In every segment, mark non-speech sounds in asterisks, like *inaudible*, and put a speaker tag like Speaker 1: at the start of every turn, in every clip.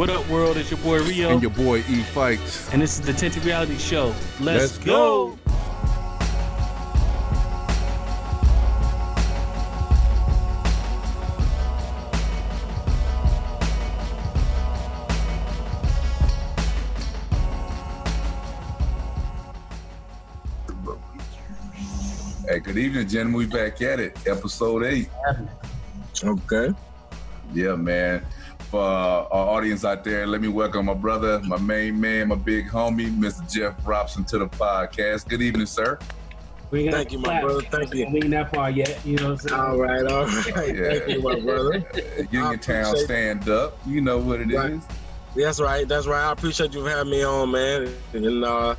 Speaker 1: What up, world? It's your boy Rio.
Speaker 2: And your boy E Fights.
Speaker 1: And this is the Tinted Reality Show. Let's,
Speaker 2: Let's go.
Speaker 1: go.
Speaker 2: Hey, good evening, gentlemen. We back at it. Episode eight.
Speaker 3: Okay.
Speaker 2: Yeah, man. For uh, our audience out there, let me welcome my brother, my main man, my big homie, Mr. Jeff Robinson, to the podcast. Good evening, sir.
Speaker 1: We ain't
Speaker 3: Thank you, my brother. Thank you.
Speaker 1: We ain't that far yet. You know what I'm saying?
Speaker 3: All right, all right.
Speaker 2: Yeah.
Speaker 3: Thank you, my brother. *laughs*
Speaker 2: Uniontown
Speaker 3: appreciate-
Speaker 2: stand up. You know what it is.
Speaker 3: Right. That's right. That's right. I appreciate you having me on, man. And uh,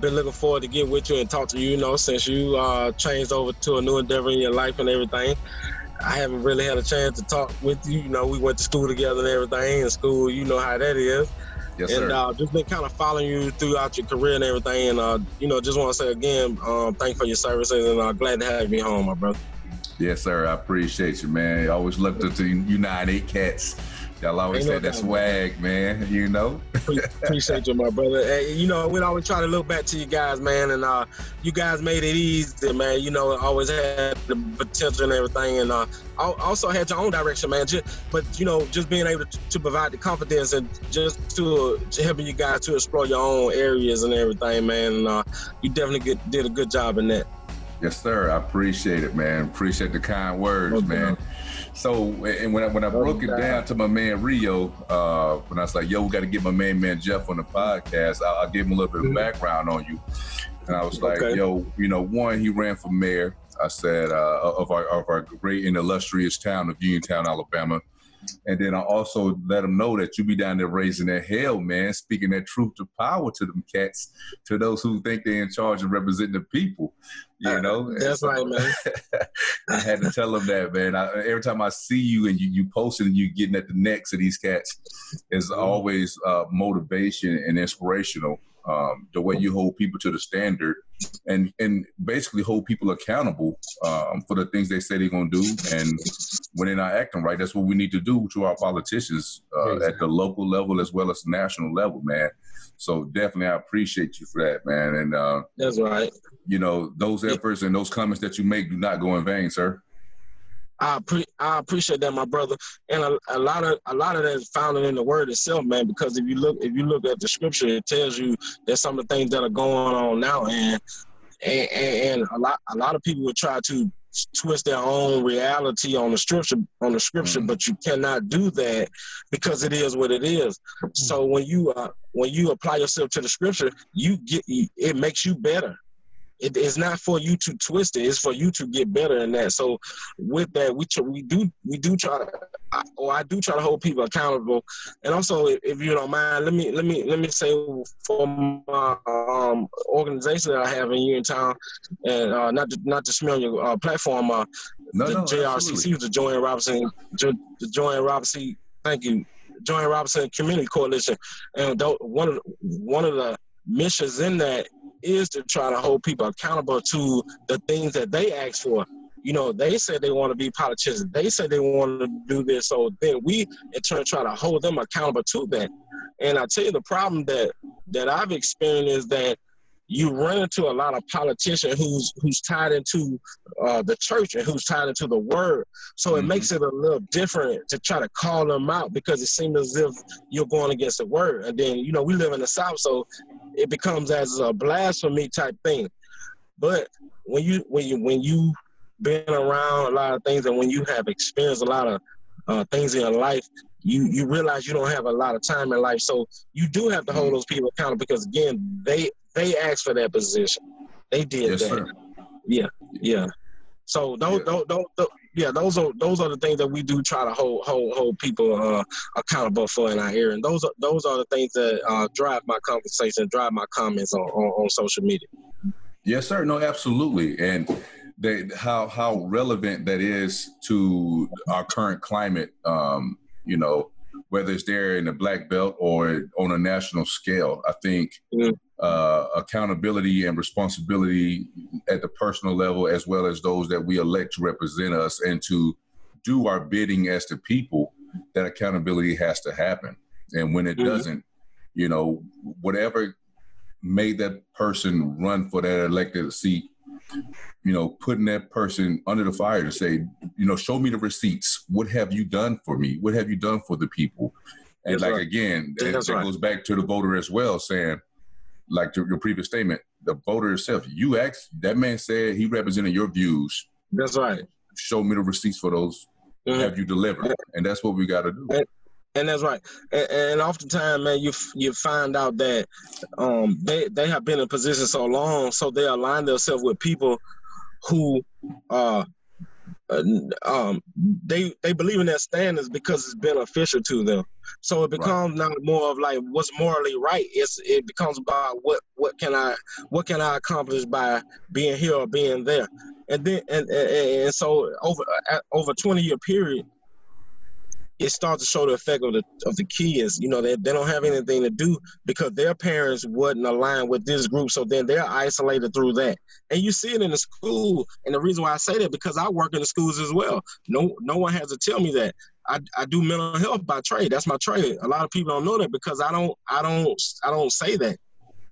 Speaker 3: been looking forward to get with you and talk to you. You know, since you uh, changed over to a new endeavor in your life and everything. I haven't really had a chance to talk with you. You know, we went to school together and everything. In school, you know how that is.
Speaker 2: Yes, sir.
Speaker 3: and uh, just been kind of following you throughout your career and everything. And uh, you know, just want to say again, um, thank you for your services and uh, glad to have you home, my brother.
Speaker 2: yes, sir. I appreciate you, man. I always looked up to you eight cats. Y'all always say that swag, man. *laughs* You know.
Speaker 3: Appreciate you, my brother. You know, we always try to look back to you guys, man, and uh, you guys made it easy, man. You know, always had the potential and everything, and uh, also had your own direction, man. Just, but you know, just being able to, to provide the confidence and just to, to helping you guys to explore your own areas and everything, man. And uh, you definitely get, did a good job in that.
Speaker 2: Yes, sir. I appreciate it, man. Appreciate the kind words,
Speaker 3: No
Speaker 2: man. So, and when I, when I broke it down to my man Rio, uh, when I was like, "Yo, we got to get my main man Jeff on the podcast," I, I gave him a little bit of
Speaker 3: Mhm.
Speaker 2: background on you, and I was like,
Speaker 3: Okay.
Speaker 2: "Yo, you know, one, he ran for mayor." I said uh, of our of our great and illustrious town of Uniontown, Alabama. And then I also let them know that you be down there raising that hell, man, speaking that truth to power to them cats, to those who think they're in charge of representing the people. You know, And
Speaker 3: That's
Speaker 2: so-
Speaker 3: right, man. *laughs*
Speaker 2: I had to tell them that, man. I, every time I see you and you you posting and you getting at the necks of these cats, is
Speaker 3: Mm-hmm.
Speaker 2: always uh, motivation and inspirational. Um, the way you hold people to the standard, and and basically hold people accountable um, for the things they say they're gonna do, and when they're not acting right, that's what we need to do to our politicians uh, at the local level as well as the national level, man. So definitely, I appreciate you for that, man. And uh,
Speaker 3: That's right.
Speaker 2: you know those efforts and those comments that you make do not go in vain, sir.
Speaker 3: I pre- I appreciate that, my brother. And a, a lot of a lot of that is found in the word itself, man. Because if you look if you look at the scripture, it tells you there's some of the things that are going on now, and and, and a lot a lot of people would try to twist their own reality on the scripture on the scripture,
Speaker 2: Mhm.
Speaker 3: but you cannot do that because it is what it is. So when you uh, when you apply yourself to the scripture, you get it makes you better. It is not for you to twist it; it's for you to get better in that. So with that, we tr- we do we do try to, I, or I do try to hold people accountable. And also, if, if you don't mind, let me let me let me say for my um, organization that I have in Uniontown, and uh, not to, not to smear your uh, platform, uh,
Speaker 2: No,
Speaker 3: the
Speaker 2: no,
Speaker 3: JRCC,
Speaker 2: absolutely.
Speaker 3: the Joanne Robinson, Jo- the Joanne Robinson. Thank you, Joanne Robinson Community Coalition, and one of the, one of the missions in that is to try to hold people accountable to the things that they ask for. You know, they said they want to be politicians. They said they want to do this. So then we, in turn, try to hold them accountable to that. And I tell you, the problem that that I've experienced is that you run into a lot of politicians who's who's tied into uh, the church and who's tied into the word. So it
Speaker 2: Mhm.
Speaker 3: makes it a little different to try to call them out because it seems as if you're going against the word. And then you know we live in the South, so it becomes as a blasphemy type thing. But when you when you when you been around a lot of things and when you have experienced a lot of uh, things in your life, you you realize you don't have a lot of time in life. So you do have to hold those people accountable because again, they they asked for that position. They did
Speaker 2: Yes,
Speaker 3: that.
Speaker 2: sir.
Speaker 3: Yeah, yeah. So those,
Speaker 2: Yeah.
Speaker 3: those, those, those, yeah, those are those are the things that we do try to hold hold hold people uh, accountable for in our area, and those are those are the things that uh, drive my conversation, drive my comments on, on, on social media.
Speaker 2: Yes, sir. No, absolutely. And they, how how relevant that is to our current climate. Um, you know, whether it's there in the black belt or on a national scale. I think
Speaker 3: Mhm.
Speaker 2: Uh, accountability and responsibility at the personal level, as well as those that we elect to represent us and to do our bidding as the people, that accountability has to happen. And when it
Speaker 3: Mhm.
Speaker 2: doesn't, you know, whatever made that person run for that elected seat, you know, putting that person under the fire to say, you know, show me the receipts. What have you done for me? What have you done for the people? And
Speaker 3: That's
Speaker 2: like
Speaker 3: right.
Speaker 2: again, that, that
Speaker 3: right.
Speaker 2: goes back to the voter as well, saying, like to your previous statement, the voter itself, you asked that man said he represented your views.
Speaker 3: That's right.
Speaker 2: Show me the receipts for those.
Speaker 3: Mhm.
Speaker 2: Have you delivered? And that's what we got to do.
Speaker 3: And that's right. And, and oftentimes, man, you f- you find out that um, they they have been in position so long, so they align themselves with people who uh, uh, um, they they believe in their standards because it's beneficial to them. So it becomes not more of like what's morally right. It's it becomes about what what can I what can I accomplish by being here or being there. And then and and, and so over uh, over twenty year period, it starts to show the effect of the of the kids. You know, they, they don't have anything to do because their parents wouldn't align with this group, so then they're isolated through that. And you see it in the school. And the reason why I say that because I work in the schools as well. No no one has to tell me that. I, I do mental health by trade. That's my trade. A lot of people don't know that because I don't I don't I don't say that.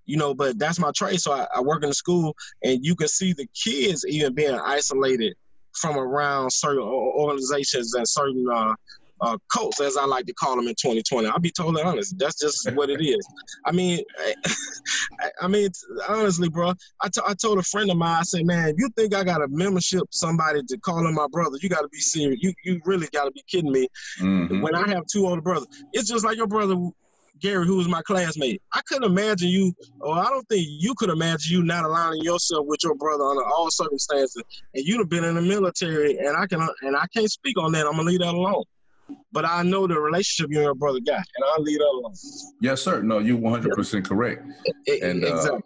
Speaker 3: You know, but that's my trade. So I, I work in the school and you can see the kids even being isolated from around certain organizations and certain uh, uh, cults, as I like to call them in 2020. I'll be totally honest. That's just what it is. I mean, I, *laughs* I mean, honestly, bro, I, t- I told a friend of mine, I said, man, you think I got a membership, somebody to call him my brother, you got to be serious. You you really got to be kidding me.
Speaker 2: Mhm.
Speaker 3: When I have two older brothers, it's just like your brother. Gary, who was my classmate, I couldn't imagine you, or I don't think you could imagine you not aligning yourself with your brother under all circumstances. And you'd have been in the military, and I can, and I can't speak on that. I'm gonna leave that alone. But I know the relationship you and your brother got, and I'll leave that alone.
Speaker 2: Yes, sir. No, you're 100% correct.
Speaker 3: E-
Speaker 2: And, uh,
Speaker 3: exactly.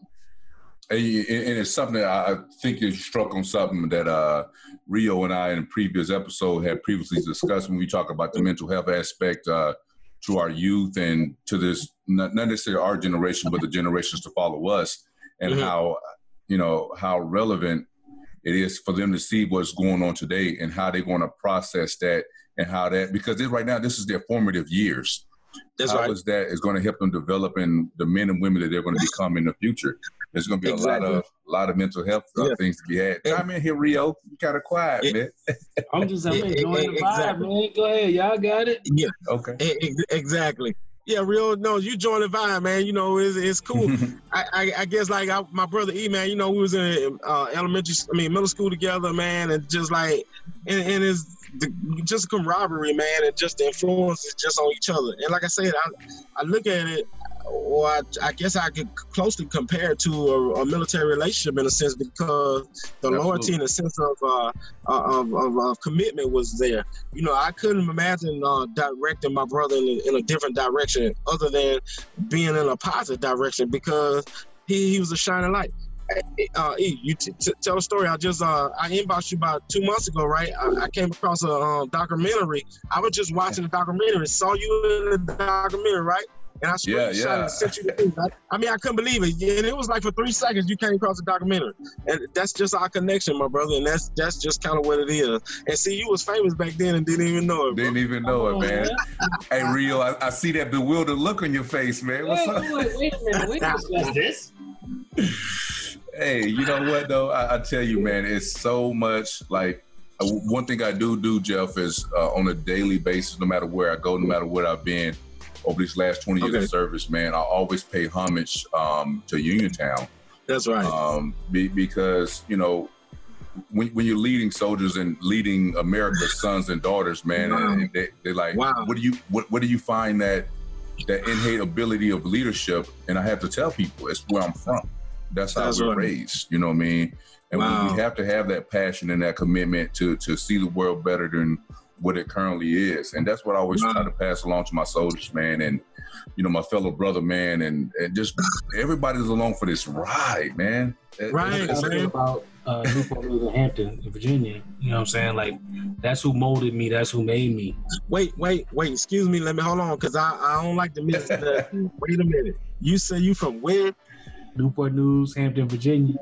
Speaker 2: And, and it's something that I think you struck on something that uh, Rio and I in a previous episode had previously discussed when we talk about the mental health aspect uh, to our youth and to this, not, necessarily our generation, but the generations to follow us, and
Speaker 3: Mhm.
Speaker 2: how, you know, how relevant it is for them to see what's going on today and how they're going to process that and how that, because this, right now, this is their formative years
Speaker 3: That's
Speaker 2: how
Speaker 3: right.
Speaker 2: is that is going to help them develop in the men and women that they're going to become in the future. There's going to be
Speaker 3: Exactly.
Speaker 2: a lot of a lot of mental health uh,
Speaker 3: Yeah.
Speaker 2: things to be had.
Speaker 3: Yeah.
Speaker 2: Chime in here, Rio. You kind of quiet,
Speaker 3: Yeah.
Speaker 2: man. *laughs*
Speaker 1: I'm just I'm enjoying the vibe, man. Go ahead, y'all got it.
Speaker 3: Yeah,
Speaker 2: Okay.
Speaker 3: ex- exactly. Yeah, real. No, you join the vibe, man. You know, it's, it's cool. *laughs* I, I, I guess like I, my brother E man, you know, we was in uh, elementary, I mean middle school together, man, and just like, and, and it's the, just camaraderie, man, and just the influences just on each other. And like I said, I, I look at it, or I, I guess I could closely compare it to a, a military relationship in a sense because the
Speaker 2: Absolutely.
Speaker 3: loyalty and the sense of, uh, uh, of, of, of commitment was there. You know, I couldn't imagine uh, directing my brother in a, in a different direction other than being in a positive direction because he, he was a shining light. Uh, E, you t- t- tell a story. I just uh, I inboxed you about two months ago, right? I, I came across a um, documentary. I was just watching the documentary, saw you in the documentary, right? And I
Speaker 2: Yeah,
Speaker 3: screenshot
Speaker 2: yeah.
Speaker 3: and sent you the thing. I, I mean, I couldn't believe it, and it was like for three seconds you came across the documentary, and that's just our connection, my brother, and that's that's just kind of what it is. And see, you was famous back then and didn't even know it. Bro.
Speaker 2: Didn't even know it, man. *laughs* Hey, Rio, I, I see that bewildered look on your face, man. What's
Speaker 1: Wait,
Speaker 2: up?
Speaker 1: wait, wait a minute. We discussed this. *laughs*
Speaker 2: Hey, you know what though? I, I tell you, man, it's so much like uh, one thing I do do, Jeff, is uh, on a daily basis, no matter where I go, no matter where I've been over these last 20 years
Speaker 3: Okay.
Speaker 2: of service, man, I always pay homage um, to Uniontown
Speaker 3: That's right.
Speaker 2: um, be, because, you know, when, when you're leading soldiers and leading America's *laughs* sons and daughters, man,
Speaker 3: Wow.
Speaker 2: and they, they're like,
Speaker 3: Wow.
Speaker 2: what do you, what, what do you find that, that innate ability of leadership? And I have to tell people, it's where I'm from. That's how
Speaker 3: That's
Speaker 2: we're
Speaker 3: right.
Speaker 2: raised. You know what I mean? And we,
Speaker 3: Wow.
Speaker 2: we have to have that passion and that commitment to to see the world better than what it currently is. And that's what I always
Speaker 3: Wow.
Speaker 2: try to pass along to my soldiers, man, and you know my fellow brother, man, and, and just everybody's along for this ride, man. It-
Speaker 3: Right,
Speaker 2: it's- it's-
Speaker 3: man.
Speaker 1: about uh, Newport News Hampton, in Virginia. You know what I'm saying? Like, that's who molded me. That's who made me.
Speaker 3: Wait, wait, wait. Excuse me. Let me hold on, cause I, I don't like to miss the. *laughs* wait a minute. You say you from where?
Speaker 1: Newport News, Hampton, Virginia.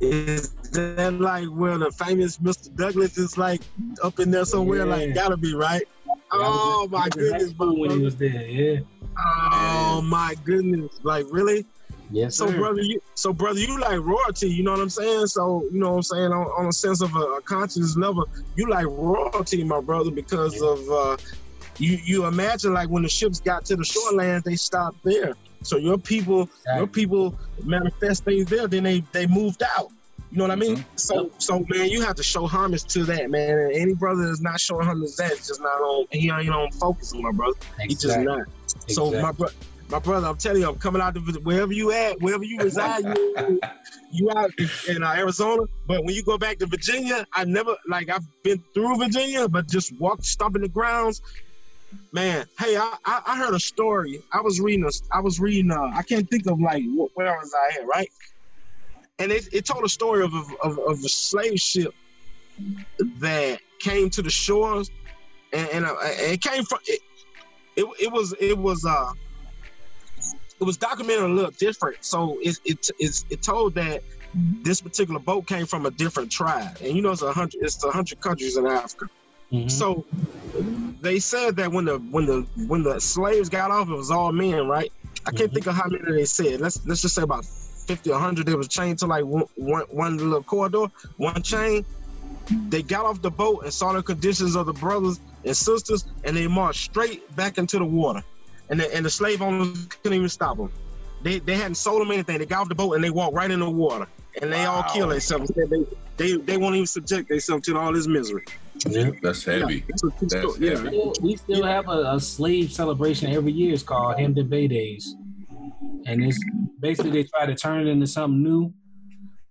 Speaker 3: Is that like where the famous Mr. Douglas is like up in there somewhere?
Speaker 1: Yeah.
Speaker 3: Like, gotta be right. Oh my goodness,
Speaker 1: school when he was there. Yeah.
Speaker 3: Oh my goodness! Like really?
Speaker 1: Yes,
Speaker 3: So
Speaker 1: sir.
Speaker 3: brother, you so brother, you like royalty. You know what I'm saying? So you know what I'm saying on, on a sense of a, a conscious level, you like royalty, my brother, because
Speaker 1: Yeah.
Speaker 3: of uh, you. You imagine like when the ships got to the shoreline, they stopped there. So your people, your people manifest things there. Then they they moved out. You know what I mean? So so man, you have to show homage to that, man. And any brother that's not showing homage to that, is just not on. He ain't on focus, on my brother. He just
Speaker 1: Exactly.
Speaker 3: not. So
Speaker 1: Exactly.
Speaker 3: my brother, my brother, I'm telling you, I'm coming out to wherever you at, wherever you reside, you, *laughs* you out in, in uh, Arizona. But when you go back to Virginia, I never like I've been through Virginia, but just walked, stomping the grounds. Man, hey, I, I, heard a story. I was reading, a, I was reading. Uh, I can't think of like wh- where was I at, right? And it, it told a story of, of of a slave ship that came to the shores, and, and uh, it came from it, it, it was it was uh it was documented a little different. So it it it's, it told that this particular boat came from a different tribe, and you know it's a hundred it's a hundred countries in Africa.
Speaker 1: Mhm.
Speaker 3: So they said that when the when the when the slaves got off, it was all men, right? I can't
Speaker 1: Mhm.
Speaker 3: think of how many they said. Let's let's just say about fifty or hundred. They was chained to like one, one, one little corridor, one chain. They got off the boat and saw the conditions of the brothers and sisters, and they marched straight back into the water. And the, and the slave owners couldn't even stop them. They, they hadn't sold them anything. They got off the boat and they walked right in the water. And they all killed themselves. They, they, they won't even subject themselves to all this misery.
Speaker 1: Yeah.
Speaker 2: That's heavy.
Speaker 3: Yeah, that's
Speaker 2: That's.
Speaker 3: Yeah.
Speaker 2: heavy.
Speaker 1: Still- we still have a, a slave celebration every year. It's called Hampton Bay Days, and it's basically they try to turn it into something new.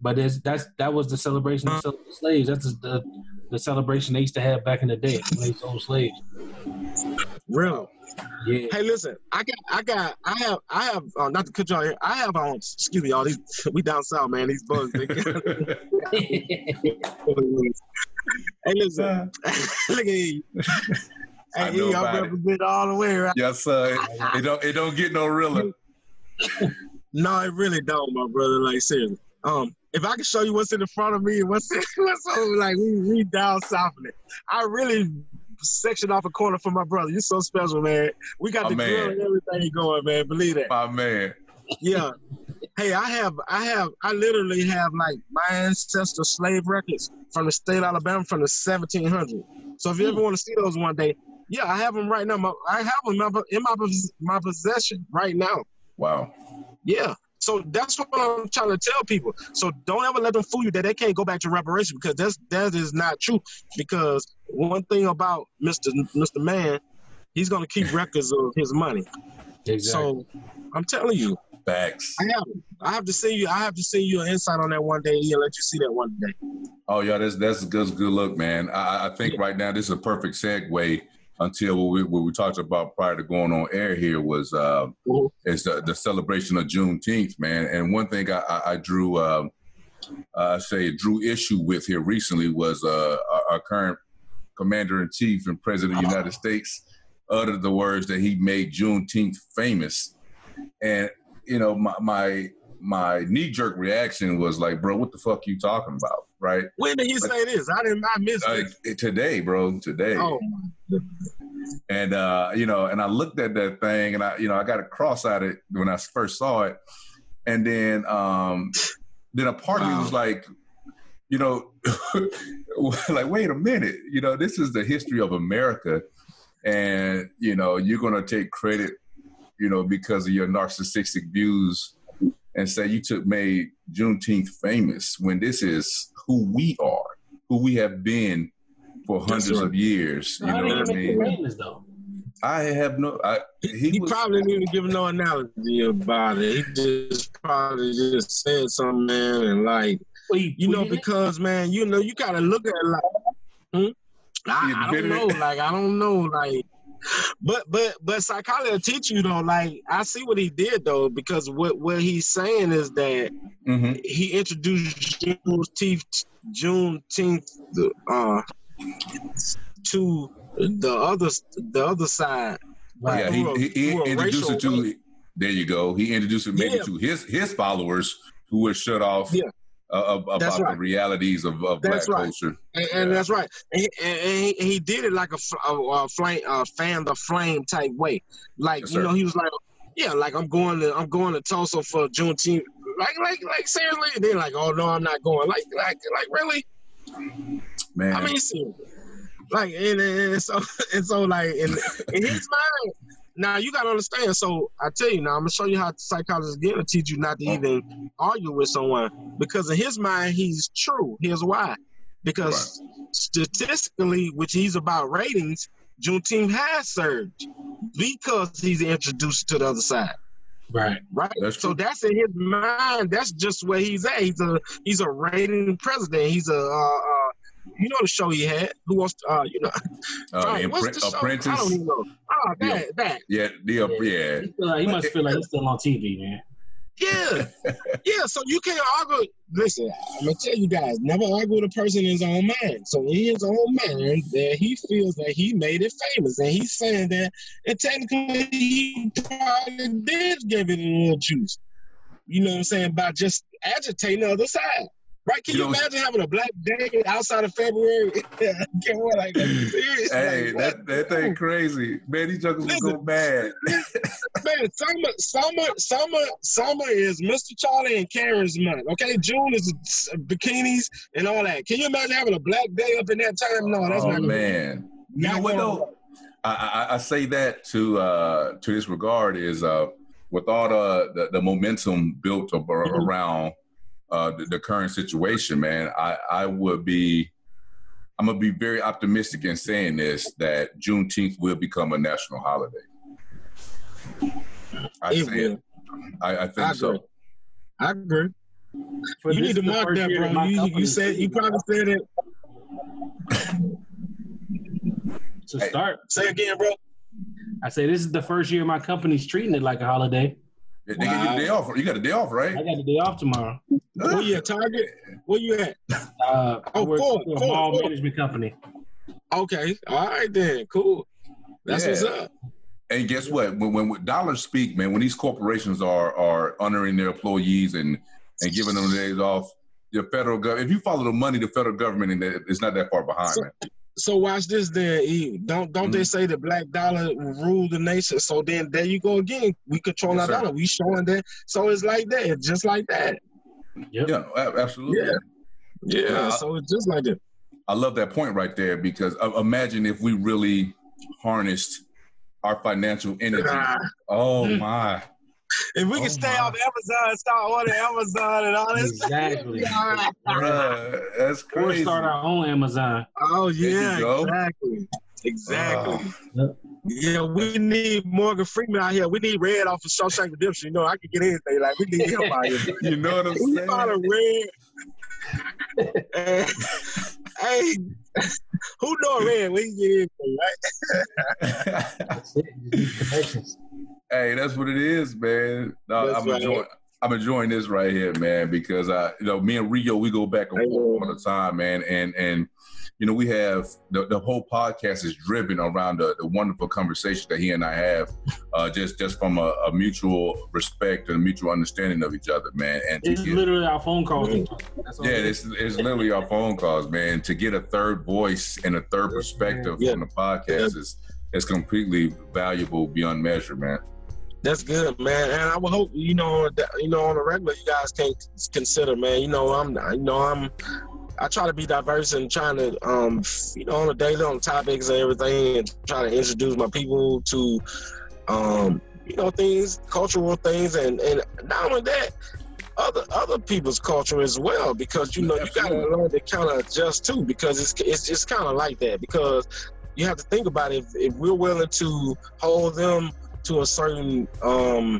Speaker 1: But it's, that's that was the celebration of slaves. That's the the celebration they used to have back in the day when they sold slaves.
Speaker 3: Real.
Speaker 1: Yeah,
Speaker 3: Hey, listen, I got, I got, I have, I have, uh, not to cut you out here, I have, um, excuse me, all these, *laughs* we down south, man, these bugs. They *laughs* *laughs* hey, listen, *laughs* look at you. *laughs*
Speaker 2: I
Speaker 3: Hey,
Speaker 2: know it.
Speaker 3: represent all the way, right?
Speaker 2: yes, sir. It, *laughs* it don't it don't get no realer.
Speaker 3: No, it really don't, my brother. Like seriously. Um, if I can show you what's in the front of me and what's what's over, like we we down south in it. I really sectioned off a corner for my brother. You're so special, man. We got
Speaker 2: My
Speaker 3: the
Speaker 2: man.
Speaker 3: grill and everything going, man. Believe that.
Speaker 2: My man.
Speaker 3: Yeah. Hey, I have, I have, I literally have like my ancestor slave records from the state of Alabama from the 1700s. So if you ever hmm. want to see those one day, yeah, I have them right now. My, I have them in my, my possession right now.
Speaker 2: Wow.
Speaker 3: Yeah. So that's what I'm trying to tell people. So don't ever let them fool you that they can't go back to reparations because that's that is not true. Because one thing about Mr. Mr. Man, he's gonna keep records of his money.
Speaker 1: exactly.
Speaker 3: So I'm telling you,
Speaker 2: Facts.
Speaker 3: I have I have to see you. I have to see you an insight on that one day and let you see that one day.
Speaker 2: Oh yeah, that's that's a good good look, man. I, I think right now this is a perfect segue until what we, what we talked about prior to going on air here was uh,
Speaker 3: Mhm.
Speaker 2: is the, the celebration of Juneteenth, man. And one thing I, I, I drew uh, uh, say drew issue with here recently was uh, our, our current commander in chief and president of the United States uttered the words that he made Juneteenth famous, and you know my my my knee jerk reaction was like, bro, what the fuck you talking about, right?
Speaker 3: When did he say this? I didn't. I missed
Speaker 2: Like
Speaker 3: it.
Speaker 2: today, bro, today.
Speaker 3: Oh,
Speaker 2: And uh, you know, and I looked at that thing, and I, you know, I got a cross at it when I first saw it, and then, um, then a part of me was like, you know, *laughs* like wait a minute, you know, this is the history of America, and you know, you're gonna take credit, you know, because of your narcissistic views, and say you took made Juneteenth famous when this is who we are, who we have been for hundreds
Speaker 3: right.
Speaker 2: of years. You know what I mean?
Speaker 1: famous though?
Speaker 2: I have no. I, he,
Speaker 3: he,
Speaker 2: was,
Speaker 3: probably didn't even give no analogy about it. He just probably just said something, man, and like you know, because man, you know, you gotta look at it like, hmm? I, I don't know,
Speaker 2: it.
Speaker 3: like I don't know, like, but but but psychology will teach you though. Like I see what he did though, because what what he's saying is that
Speaker 2: Mhm.
Speaker 3: he introduced Juneteenth, Juneteenth, uh, to the other the other side.
Speaker 1: Right.
Speaker 2: Yeah, he,
Speaker 3: a-
Speaker 2: he, he introduced it to. There you go. He introduced it maybe
Speaker 3: Yeah.
Speaker 2: to his his followers who were shut off
Speaker 3: Yeah.
Speaker 2: Uh, about right. the realities of, of black
Speaker 3: right.
Speaker 2: culture.
Speaker 3: And, and yeah. that's right. And he, and he, he, did it like a, a, a flame, a fan the flame type way. Like yes, you know, he was like, yeah, like I'm going to I'm going to Tulsa for Juneteenth. Like like like seriously, and they're like, oh no, I'm not going. Like like like really,
Speaker 2: man.
Speaker 3: I mean, like and, and so *laughs* and so like in, in his mind now you gotta understand. So I tell you now, I'm gonna show you how psychologists get to teach you not to even argue with someone because in his mind he's true. Here's why: because right. statistically, which he's about ratings, Juneteenth has surged because he's introduced to the other side.
Speaker 1: Right.
Speaker 3: Right. That's so that's in his mind. That's just where he's at. He's a he's a rating president. He's a uh, you know the show he had. Who wants to, uh, you know?
Speaker 2: Uh, right, what's the Apprentice. I don't even know.
Speaker 3: Oh, that, yeah. that.
Speaker 2: Yeah, the, yeah.
Speaker 1: yeah. He, like, he must feel like he's still on TV, man. *laughs*
Speaker 3: Yeah, yeah. So you can't argue. Listen, I'm gonna tell you guys, never argue with a person in his own mind. So in his own mind, that he feels that he made it famous, and he's saying that, and technically he probably did give it a little juice. You know what I'm saying? By just agitating the other side. Right? Can you, you imagine having a black day outside of February? *laughs* Can't *laughs* what, like, serious?
Speaker 2: Hey, like, that, that thing crazy. Man, these jokers will go bad. *laughs*
Speaker 3: man, summer, summer, summer, summer is Mr. Charlie and Karen's month. Okay, June is bikinis and all that. Can you imagine having a black day up in that time? No, that's
Speaker 2: oh,
Speaker 3: not.
Speaker 2: man, you know what though? I, I, I, say that to uh, to this regard is uh, with all the, the, the momentum built up mm-hmm. around uh, the, the, current situation, man, I, I would be, I'm gonna be very optimistic in saying this that Juneteenth will become a national holiday. I
Speaker 3: it will.
Speaker 2: I, I, think I so.
Speaker 3: I agree. For you need to mark that, bro. You, you said you probably said it.
Speaker 1: to start.
Speaker 3: Say again, bro.
Speaker 1: I say this is the first year my company's treating it like a holiday.
Speaker 2: They wow. get the day off. You got a day off, right?
Speaker 1: I got a day off tomorrow.
Speaker 3: Where you at, Target? Where you at?
Speaker 1: Uh, oh, for a mall management company.
Speaker 3: Okay. All right then. Cool. That's yeah. what's up.
Speaker 2: And guess what? When, when dollars speak, man, when these corporations are are honoring their employees and and giving them days off, the federal government. If you follow the money, the federal government, and it's not that far behind, so, man.
Speaker 3: So watch this then. E. Don't don't mm-hmm. they say the black dollar rule the nation? So then there you go again. We control yes, our sir. dollar. We showing that. So it's like that, just like that.
Speaker 2: Yep. Yeah, absolutely.
Speaker 3: Yeah, yeah. Uh, so it's just like that.
Speaker 2: I love that point right there because uh, imagine if we really harnessed our financial energy. Ah. oh mm. my!
Speaker 3: If we oh can stay my. off Amazon, and start ordering Amazon and all this.
Speaker 1: Exactly. *laughs*
Speaker 2: Bruh, that's crazy.
Speaker 1: Or start our own Amazon.
Speaker 3: Oh yeah, exactly. Exactly. Uh, yeah, we need Morgan Freeman out here. We need Red off of Shawshank Redemption. You know, I can get anything. Like we need him out here. *laughs*
Speaker 2: you know what I'm saying?
Speaker 3: we
Speaker 2: saying?
Speaker 3: We Red. *laughs* hey, who know Red? We can get
Speaker 2: anything, right? That's it. Hey, that's what it is, man. No, I'm right. enjoying. I'm enjoying this right here, man, because I, you know, me and Rio, we go back and forth all the time, man, and and you know, we have the, the whole podcast is driven around the, the wonderful conversation that he and I have, uh, just just from a, a, mutual respect and a mutual understanding of each other, man. And
Speaker 1: it's get, literally our phone calls.
Speaker 2: Yeah, it's, it's literally our phone calls, man. To get a third voice and a third perspective yeah. on the podcast is is completely valuable beyond measure, man.
Speaker 3: That's good, man. And I would hope you know, that, you know, on a regular, you guys can consider, man. You know, I'm, you know, I'm, I try to be diverse and trying to, um, you know, on a daily on topics and everything, and try to introduce my people to, um, you know, things, cultural things, and and not only that, other other people's culture as well, because you know you got to learn to kind of adjust too, because it's it's just kind of like that, because you have to think about it. If, if we're willing to hold them to a certain um,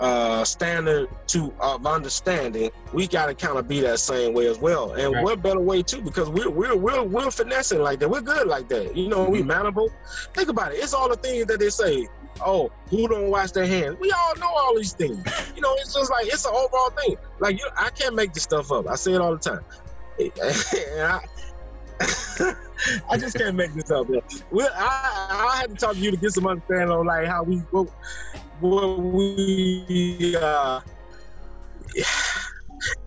Speaker 3: uh, standard to of understanding, we got to kind of be that same way as well. And right. what better way too? Because we're we're we're we're finessing like that. We're good like that. You know, mm-hmm. we manable. Think about it. It's all the things that they say. Oh, who don't wash their hands? We all know all these things. *laughs* You know, it's just like it's an overall thing. Like you, I can't make this stuff up. I say it all the time. *laughs* I, *laughs* I just can't make this up. Well, I, I had to talk to you to get some understanding on like how we what, we uh,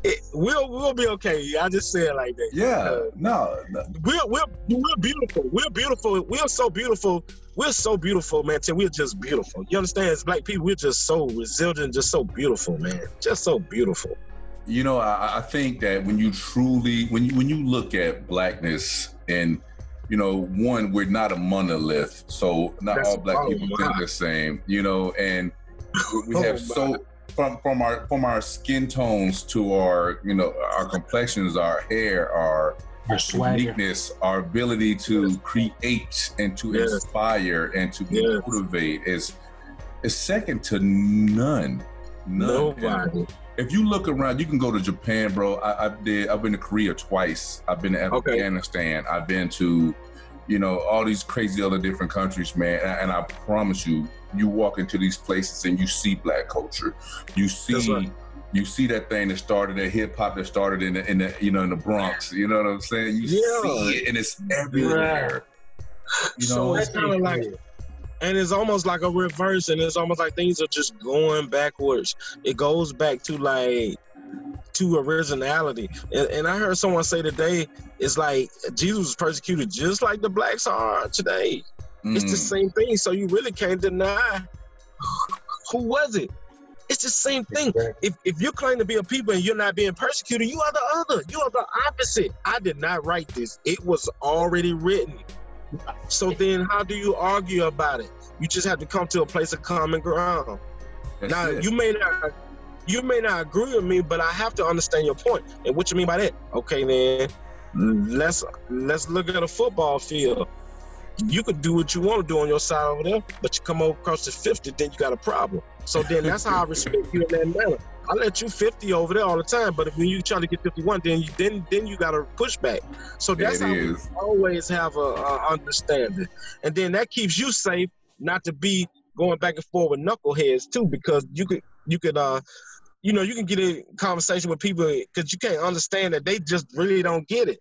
Speaker 3: it, we'll we'll be okay. I just say it like that.
Speaker 2: Yeah,
Speaker 3: Uh,
Speaker 2: no, no.
Speaker 3: we're we're we're beautiful. We're beautiful. We're so beautiful. We're so beautiful, man. We're just beautiful. You understand? As black people, we're just so resilient, just so beautiful, man. Just so beautiful.
Speaker 2: You know, I, I think that when you truly, when you when you look at blackness, and you know, one, we're not a monolith, so not
Speaker 3: That's-
Speaker 2: all black
Speaker 3: oh
Speaker 2: people think the same. You know, and we-
Speaker 3: Oh
Speaker 2: have so from from our from our skin tones to our you know our complexions, our hair, our
Speaker 1: Our
Speaker 2: uniqueness, our ability to create and to
Speaker 3: Yes.
Speaker 2: inspire and to
Speaker 3: Yes.
Speaker 2: motivate is is second to none. None.
Speaker 3: Nobody.
Speaker 2: If you look around, you can go to Japan, bro. I, I did. I've been to Korea twice. I've been to
Speaker 3: Okay.
Speaker 2: Afghanistan. I've been to, you know, all these crazy other different countries, man. And, and I promise you, you walk into these places and you see black culture. You see.
Speaker 3: Right.
Speaker 2: You see that thing that started at hip hop that started in the, in the you know in the Bronx. You know what I'm saying? You
Speaker 3: Yeah.
Speaker 2: see it and it's everywhere. You
Speaker 3: So
Speaker 2: know,
Speaker 3: it's kind of like, and it's almost like a reverse, and it's almost like things are just going backwards. It goes back to like to originality. And, and I heard someone say today, it's like Jesus was persecuted just like the blacks are today. It's the
Speaker 2: mm,
Speaker 3: same thing. So you really can't deny who was it. It's the same thing. If if you claim to be a people and you're not being persecuted, you are the other. You are the opposite. I did not write this. It was already written. So then how do you argue about it? You just have to come to a place of common ground.
Speaker 2: that's
Speaker 3: now
Speaker 2: it.
Speaker 3: you may not you may not agree with me, but I have to understand your point. And what you mean by that? Okay, then let's let's look at a football field. You could do what you want to do on your side over there, but you come over across the 50, then you got a problem. So then that's how I respect you in that manner. I let you 50 over there all the time, but if when you try to get 51, then you then then you got to push back. So that's
Speaker 2: it
Speaker 3: how we always have a, a understanding, and then that keeps you safe not to be going back and forth with knuckleheads too, because you could you could uh you know you can get a conversation with people because you can't understand that they just really don't get it.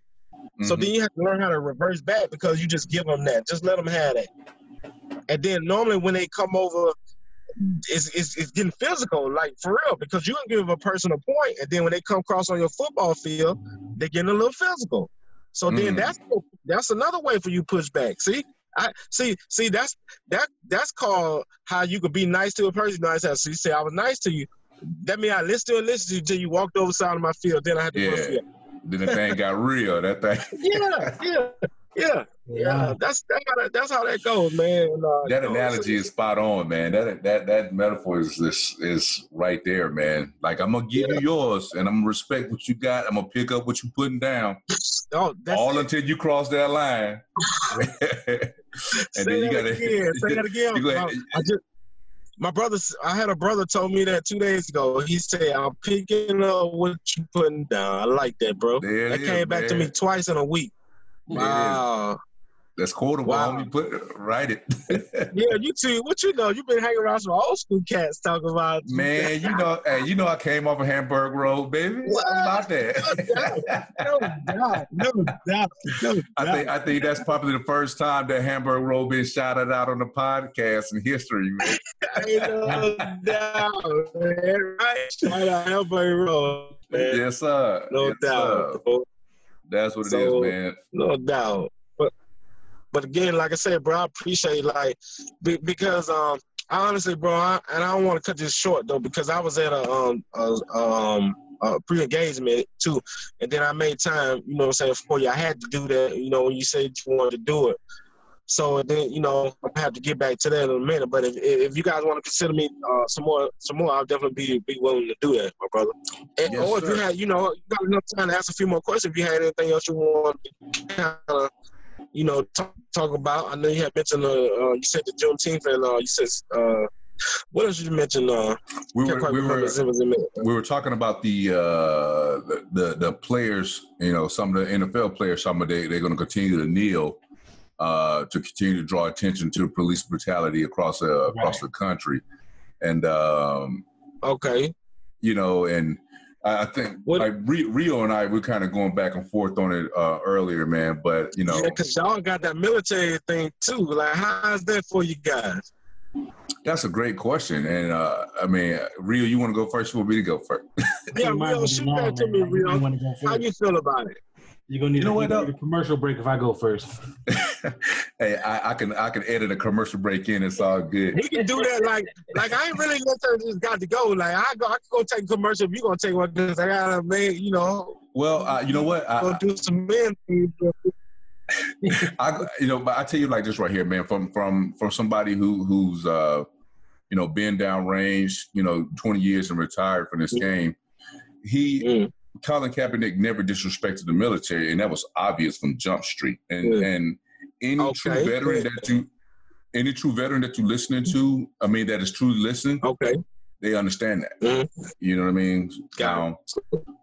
Speaker 3: So
Speaker 2: Mhm.
Speaker 3: then you have to learn how to reverse back because you just give them that, just let them have that. And then normally when they come over, it's, it's, it's getting physical, like for real, because you can give a person a point, and then when they come across on your football field, they're getting a little physical. So then
Speaker 2: Mm.
Speaker 3: that's that's another way for you push back. See, I see see that's that that's called how you could be nice to a person. Nice how so you say I was nice to you. That means I listened to and listened to you till you walked over the side of my field. Then I had to push
Speaker 2: Yeah.
Speaker 3: you.
Speaker 2: then the thing got real. That thing. *laughs*
Speaker 3: Yeah, yeah, yeah, yeah. That's that's how that, that's how that goes, man. Uh,
Speaker 2: that
Speaker 3: you know,
Speaker 2: analogy is spot on, man. That that that metaphor is is, is right there, man. Like I'm gonna give you yours, and I'm gonna respect what you got. I'm gonna pick up what you're putting down, *laughs*
Speaker 3: Oh, that's
Speaker 2: all
Speaker 3: it.
Speaker 2: until you cross that line. *laughs* and
Speaker 3: Say
Speaker 2: then you
Speaker 3: that
Speaker 2: gotta
Speaker 3: again. Say that *laughs* again.
Speaker 2: you gotta-
Speaker 3: I just my brother. I had a brother told me that two days ago. He said, "I'm picking up what you putting down." I like that, bro.
Speaker 2: There it
Speaker 3: That
Speaker 2: is,
Speaker 3: came back to me twice in a week.
Speaker 2: There it is.
Speaker 3: Wow.
Speaker 2: That's quotable.
Speaker 3: Wow.
Speaker 2: Homie. Put write it, *laughs*
Speaker 3: Yeah, you too. What you know? You've been hanging around some old school cats talking about
Speaker 2: man. You know, hey, you know, I came off of Hamburg Road, baby.
Speaker 3: What?
Speaker 2: How about that?
Speaker 3: No doubt, no doubt, no doubt. *laughs*
Speaker 2: I think I think that's probably the first time that Hamburg Road been shouted out on the podcast in history, man.
Speaker 3: Ain't no doubt, man. Right? Shout out Hamburg Road, man.
Speaker 2: Yes, sir.
Speaker 3: No
Speaker 2: Yes,
Speaker 3: doubt,
Speaker 2: sir. That's what it is,
Speaker 3: So-
Speaker 2: man.
Speaker 3: no doubt. But but again, like I said, bro, I appreciate like because um I honestly, bro, I, and I don't want to cut this short though because I was at a um a, um a pre-engagement too, and then I made time, you know, what I'm saying for you. I had to do that, you know, when you said you wanted to do it. So then, you know, I have to get back to that in a minute. But if, if you guys want to consider me uh, some more, some more, I'll definitely be be willing to do that, my brother. And,
Speaker 2: Yes,
Speaker 3: or if you had, you know, you got enough time to ask a few more questions. If you had anything else you want to kind of, you know, talk, talk about. I know you had mentioned, uh, uh you said the Juneteenth, and uh, you said, uh, what else you mentioned? Uh,
Speaker 2: We were we were we were talking about the uh the the, the players. You know, some of the NFL players. Some of they they're going to continue to kneel. Uh, to continue to draw attention to police brutality across uh, across the country, and um,
Speaker 3: Okay.
Speaker 2: you know, and I I think
Speaker 3: What-
Speaker 2: like Rio and I, we're kind of going back and forth on it uh, earlier, man. But you know,
Speaker 3: Yeah, because y'all got that military thing too. Like, how's that for you guys?
Speaker 2: that's a great question. And uh, I mean, Rio, you want to go first? You want me to go first?
Speaker 3: Yeah, Rio, shoot that to me, Rio. How you feel about it?
Speaker 1: You're gonna need
Speaker 2: You know
Speaker 1: a,
Speaker 2: what,
Speaker 1: a commercial break if I go first. *laughs*
Speaker 2: hey, I, I can I can edit a commercial break in. It's all good.
Speaker 3: He can do that like like I ain't really gonna just got to go. Like I go I can go take a commercial if you gonna take one because I gotta make you know
Speaker 2: Well, uh, you know what?
Speaker 3: I, go
Speaker 2: I,
Speaker 3: do some men things. *laughs*
Speaker 2: I, you know, but I tell you like this right here, man. From from from somebody who who's uh, you know, been down range, you know, twenty years and retired from this game. He
Speaker 3: Mm.
Speaker 2: Colin Kaepernick never disrespected the military, and that was obvious from Jump Street. And
Speaker 3: Yeah.
Speaker 2: and any true
Speaker 3: Okay.
Speaker 2: veteran that you, any true veteran that you listening to, I mean, that is truly listening,
Speaker 3: Okay.
Speaker 2: they understand that.
Speaker 3: Mhm.
Speaker 2: You know what I mean?
Speaker 3: Got
Speaker 2: Now,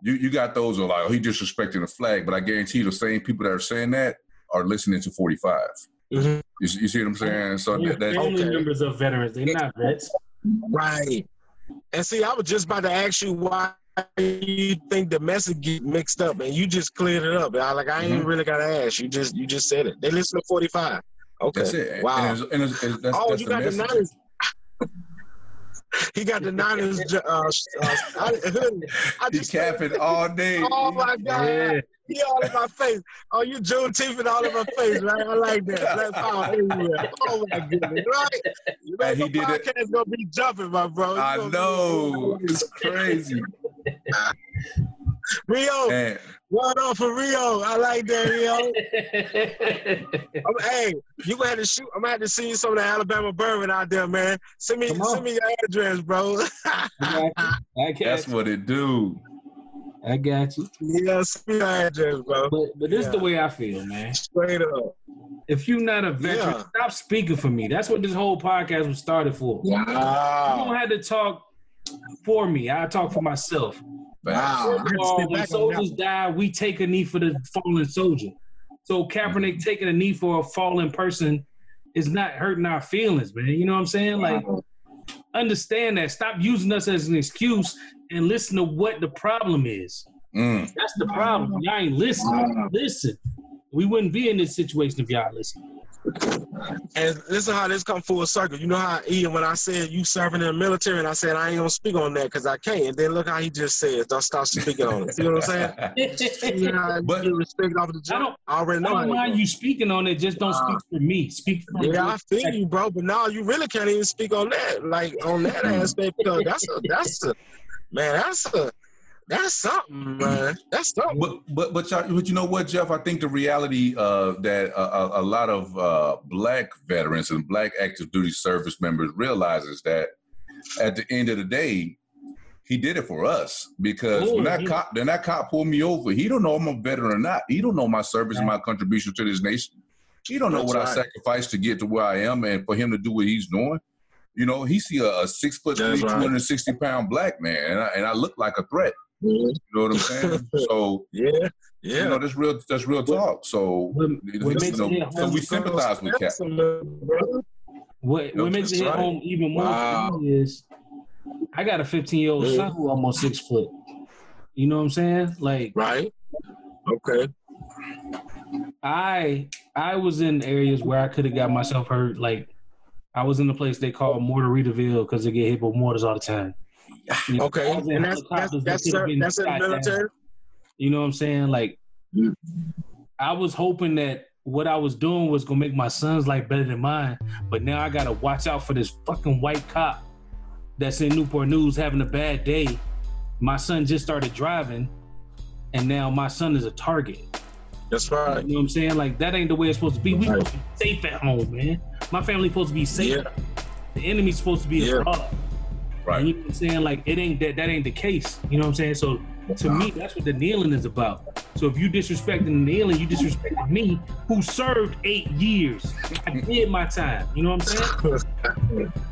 Speaker 2: you you got those who are like, oh, he disrespecting the flag, but I guarantee you, the same people that are saying that are listening to Forty Five.
Speaker 3: Mhm.
Speaker 2: You, see- you see what I'm saying? So
Speaker 1: They're
Speaker 2: that, that
Speaker 1: family
Speaker 3: Okay.
Speaker 1: members of veterans. They're not vets.
Speaker 3: Right. And see, I was just about to ask you why you think the message get mixed up, and you just cleared it up. I, like I ain't
Speaker 2: Mhm.
Speaker 3: really got to ask. You just you just said it. They listen to forty five. Okay.
Speaker 2: that's it.
Speaker 3: Wow.
Speaker 2: And it's, and it's, it's, that's,
Speaker 3: oh,
Speaker 2: that's
Speaker 3: you
Speaker 2: the
Speaker 3: got the
Speaker 2: message.
Speaker 3: Niners. *laughs* he got the Niners. Uh, uh, I, hoodie. I
Speaker 2: He
Speaker 3: just
Speaker 2: capping all day. *laughs*
Speaker 3: Oh my God!
Speaker 1: Yeah.
Speaker 3: He all in my face. Oh, you Juneteenth and all in my face, right? I like that. Black power everywhere. Oh my goodness, right? You
Speaker 2: Man,
Speaker 3: know,
Speaker 2: he
Speaker 3: the
Speaker 2: did it.
Speaker 3: podcast gonna be jumping, my bro. It's
Speaker 2: I
Speaker 3: gonna be-
Speaker 2: know. It's crazy.
Speaker 3: Rio,
Speaker 2: And
Speaker 3: one on for Rio. I like that, Rio. *laughs* I'm, hey, you gonna have to shoot. I'm gonna have to see some of the Alabama bourbon out there, man. Send me, send me your address, bro. *laughs*
Speaker 1: I got
Speaker 2: that's
Speaker 1: you.
Speaker 2: what it do.
Speaker 1: I got you.
Speaker 3: yeah, send me your address, bro.
Speaker 1: But but this is the way I feel, man.
Speaker 3: Straight up.
Speaker 1: If you're not a veteran,
Speaker 3: Yeah.
Speaker 1: stop speaking for me. That's what this whole podcast was started for. You don't have to talk for me. I talk for myself.
Speaker 3: Wow.
Speaker 1: First of all, when
Speaker 3: back on that
Speaker 1: soldiers die, we take a knee for the fallen soldier. So Kaepernick taking a knee for a fallen person is not hurting our feelings, man. You know what I'm saying? Like, understand that. Stop using us as an excuse and listen to what the problem is.
Speaker 2: Mm.
Speaker 1: That's the problem. Y'all ain't listening. Listen. We wouldn't be in this situation if y'all listen.
Speaker 3: And this is how this come full circle. You know how Ian, when I said you serving in the military, and I said I ain't gonna speak on that because I can't. And then look how he just said, don't stop speaking on it. See what I'm saying? *laughs* See how
Speaker 2: But-
Speaker 3: you get respect off the
Speaker 1: I don't,
Speaker 3: I already know. how
Speaker 1: don't mind you speaking on it. Just don't speak for me. Speak for
Speaker 3: Yeah, I feel you, bro. But now you really can't even speak on that, like on that *laughs* aspect, because that's a that's a man, that's a that's something, man. That's something.
Speaker 2: But but but, y'all, but you know what, Jeff? I think the reality uh, that a, a, lot of uh, black veterans and black active duty service members realizes that at the end of the day, he did it for us because when
Speaker 1: Oh,
Speaker 2: that
Speaker 1: yeah.
Speaker 2: cop when that cop pulled me over, he don't know I'm a veteran or not. He don't know my service and my contribution to this nation. He don't know what I sacrificed to get to where I am, and for him to do what he's doing. You know, he see a, a six foot three,
Speaker 3: right.
Speaker 2: 260 pound black man, and I, and I look like a threat. You know what I'm saying? *laughs* so
Speaker 3: Yeah, yeah.
Speaker 2: you know, that's real. That's real talk. So,
Speaker 1: What,
Speaker 2: you know, so we sympathize with Cap.
Speaker 1: What what makes it hit
Speaker 3: right.
Speaker 1: home even more
Speaker 3: Wow.
Speaker 1: is I got a 15 year old
Speaker 3: Yeah.
Speaker 1: son who almost six foot. You know what I'm saying? Like
Speaker 3: Right. Okay.
Speaker 1: I I was in areas where I could have got myself hurt. Like I was in a place they call Mortaritaville because they get hit with mortars all the time. You know,
Speaker 3: Okay. And that's that's that's that's in the military.
Speaker 1: You know what I'm saying? Like. I was hoping that what I was doing was gonna make my son's life better than mine, but now I gotta watch out for this fucking white cop that's in Newport News having a bad day. My son just started driving, and now my son is a target.
Speaker 3: That's right.
Speaker 1: You know what I'm saying? Like that ain't the way it's supposed to be. We
Speaker 3: Right.
Speaker 1: supposed to be safe at home, man. My family's supposed to be safe.
Speaker 3: Yeah.
Speaker 1: The enemy's supposed to be
Speaker 3: Yeah.
Speaker 1: abroad.
Speaker 2: Right.
Speaker 1: You know what I'm saying? Like it ain't that that ain't the case. You know what I'm saying? So to me, that's what the kneeling is about. So if you disrespecting the kneeling, you disrespecting me, who served eight years. I *laughs* did my time. You know what I'm saying? *laughs*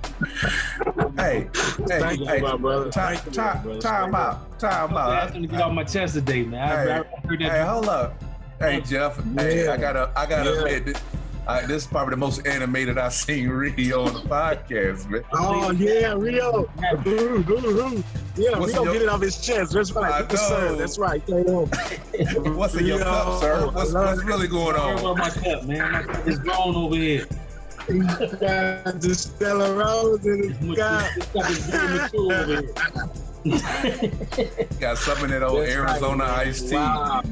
Speaker 2: Hey, hey,
Speaker 3: Thank you,
Speaker 2: hey,
Speaker 3: my brother.
Speaker 2: time,
Speaker 3: Thank you,
Speaker 2: time,
Speaker 3: brother.
Speaker 2: time out, time
Speaker 1: I
Speaker 2: out.
Speaker 1: asked him to get off my chest today, man.
Speaker 2: Hey,
Speaker 1: I heard that.
Speaker 2: Hey, hold up. Hey, Jeff. Hey, I gotta, I gotta
Speaker 3: Yeah.
Speaker 2: admit, this, I, this is probably the most animated I've seen Rio on the podcast, man.
Speaker 3: Oh yeah, Rio. Ooh, ooh, ooh. Yeah,
Speaker 2: What's
Speaker 3: Rio
Speaker 2: your-
Speaker 3: get it off his chest. That's right. Yes, sir.
Speaker 2: know.
Speaker 3: That's right. *laughs*
Speaker 2: What's in your cup, sir? What's, what's really going
Speaker 1: Where
Speaker 2: on?
Speaker 1: about my cup, man? My cup is grown over here.
Speaker 3: Got the Stella Rose in his cup.
Speaker 1: This cup is very mature over here. *laughs*
Speaker 2: Got some in that old
Speaker 3: That's
Speaker 2: Arizona
Speaker 3: man.
Speaker 2: iced tea.
Speaker 3: Wow.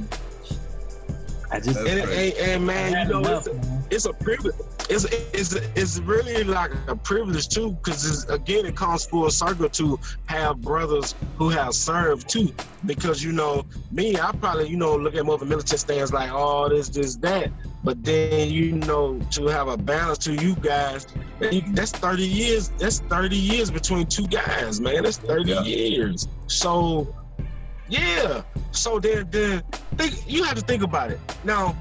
Speaker 1: I just
Speaker 2: That's
Speaker 3: And, and, and man, you know,
Speaker 1: enough,
Speaker 3: it's,
Speaker 1: man.
Speaker 3: it's a privilege. It's it's it's really like a privilege too, because again, it comes full circle to have brothers who have served too. Because you know, me, I probably you know look at more of a militant stance like, oh, this, this, that. But then you know, to have a balance to you guys, that's thirty years. That's thirty years between two guys, man. That's thirty
Speaker 2: Yeah.
Speaker 3: years. So, yeah. So then, then think you have to think about it now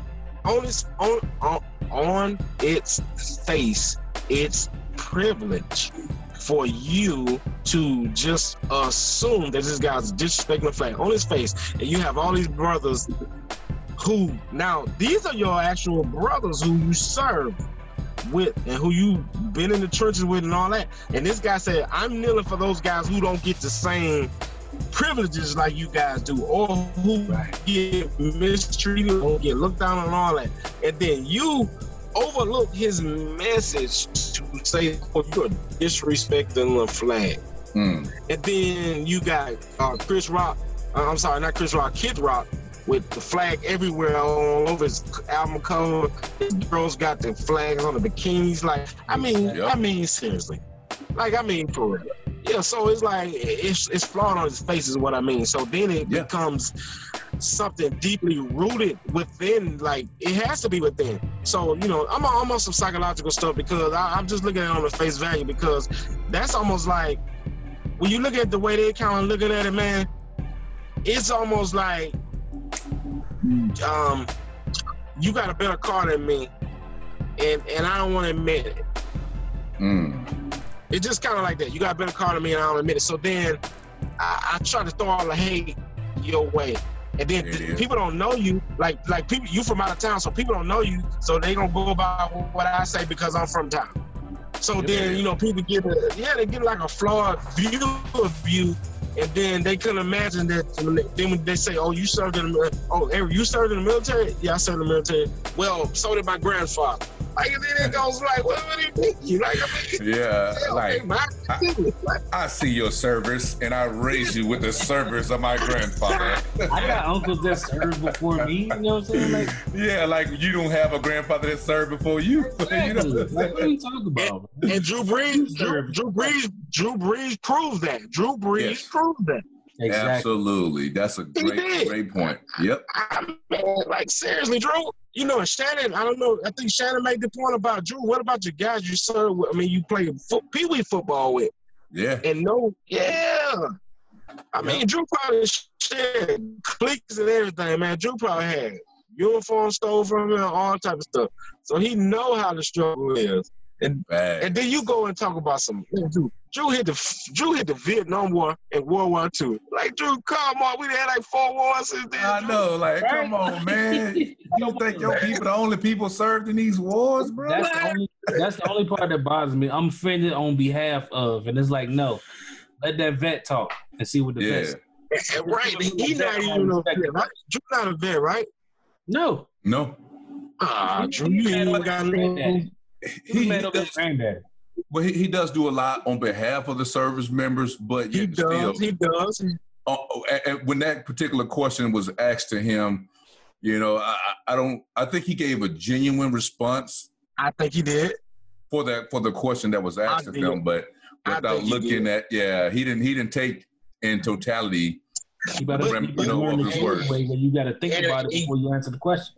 Speaker 3: on its on on, on its face, it's privilege for you to just assume that this guy's disrespecting the flag on his face, and you have all these brothers who now these are your actual brothers who you serve with and who you've been in the churches with and all that. And this guy said, I'm kneeling for those guys who don't get the same privileges like you guys do, or who get mistreated or get looked down on and all that. And then you overlook his message to say, oh, you're disrespecting the flag.
Speaker 2: Mm.
Speaker 3: And then you got uh, Chris Rock, uh, I'm sorry, not Chris Rock, Kid Rock, with the flag everywhere all over his album cover. His girls got the flags on the bikinis. Like, I mean,
Speaker 2: Yep.
Speaker 3: I mean, seriously. Like, I mean, for real. Yeah, so it's like, it's, it's flawed on his face, is what I mean. So then it
Speaker 2: Yeah.
Speaker 3: becomes something deeply rooted within, like, it has to be within. So, you know, I'm almost some psychological stuff because I, I'm just looking at it on the face value because that's almost like, when you look at the way they're kind of looking at it, man, it's almost like um, you got a better car than me, and and I don't want to admit it.
Speaker 2: Mm.
Speaker 3: It's just kind of like that. You got a better car than me, and I don't admit it. So then I, I try to throw all the hate your way. And then th- people don't know you, like like people you from out of town, so people don't know you, so they gonna go by what I say because I'm from town. So then
Speaker 2: Yeah.
Speaker 3: you know people get a yeah they get like a flawed view of you, and then they couldn't imagine that. Then when they say, "Oh, you served in the oh Eric, you served in the military?" Yeah, I served in the military. Well, so did my grandfather. Like and then it goes like, what, what do you think? You like I mean, *laughs*
Speaker 2: Yeah,
Speaker 3: yeah,
Speaker 2: like
Speaker 3: okay, my, like,
Speaker 2: I see your service and I raise you with the service of my grandfather.
Speaker 1: I got uncles that served before me. You know what I'm saying? Like,
Speaker 2: yeah, like you don't have a grandfather that served before you. *laughs* you know what
Speaker 1: like what are you talking about? man?
Speaker 3: And Drew Brees, Drew,
Speaker 1: Served.
Speaker 3: Drew Brees, Drew Brees proved that. Drew Brees
Speaker 2: Yes.
Speaker 3: proved that.
Speaker 1: Exactly.
Speaker 2: Absolutely. That's a great, great point. Yep.
Speaker 3: I mean, like seriously, Drew. You know, Shannon. I don't know. I think Shannon made the point about Drew. What about your guys you serve with? I mean, you play fo- pee wee football with,
Speaker 2: Yeah.
Speaker 3: and no, yeah. I mean, Drew probably shared cliques and everything, man. Drew probably had uniform stole from him, all type of stuff. So he know how the struggle is.
Speaker 2: Bad.
Speaker 3: And then you go and talk about some man, Drew. Drew hit the Drew hit the Vietnam War and World War II. Like Drew, come on, we had like four wars since then.
Speaker 2: I
Speaker 3: Drew.
Speaker 2: know. Like, come on, man. *laughs* You don't think your people are the only people served in these wars, bro?
Speaker 1: That's the only that's the only part that bothers me. I'm offended on behalf of, and it's like, no, let that vet talk and see what the
Speaker 2: Yeah.
Speaker 1: vet. says.
Speaker 3: right. He not even a vet, right? Drew not a vet, right?
Speaker 1: No,
Speaker 2: No.
Speaker 3: Ah, Drew, you ain't even got no.
Speaker 1: He,
Speaker 2: He, he
Speaker 1: made up his
Speaker 2: does,
Speaker 1: granddaddy.
Speaker 2: well, he, he does do a lot on behalf of the service members, but
Speaker 3: He
Speaker 2: yet still,
Speaker 3: does. He does.
Speaker 2: uh, and- and when that particular question was asked to him, you know, I, I don't. I think he gave a genuine response
Speaker 3: I think he did.
Speaker 2: for that for the question that was asked
Speaker 3: I
Speaker 2: of him, but without looking at, yeah, he didn't. He didn't take in totality.
Speaker 1: You better,
Speaker 2: Rem-
Speaker 1: you better
Speaker 2: you know,
Speaker 1: learn
Speaker 2: of
Speaker 1: the
Speaker 2: his words.
Speaker 1: way where you got to think
Speaker 3: And
Speaker 1: about it before you answer the question.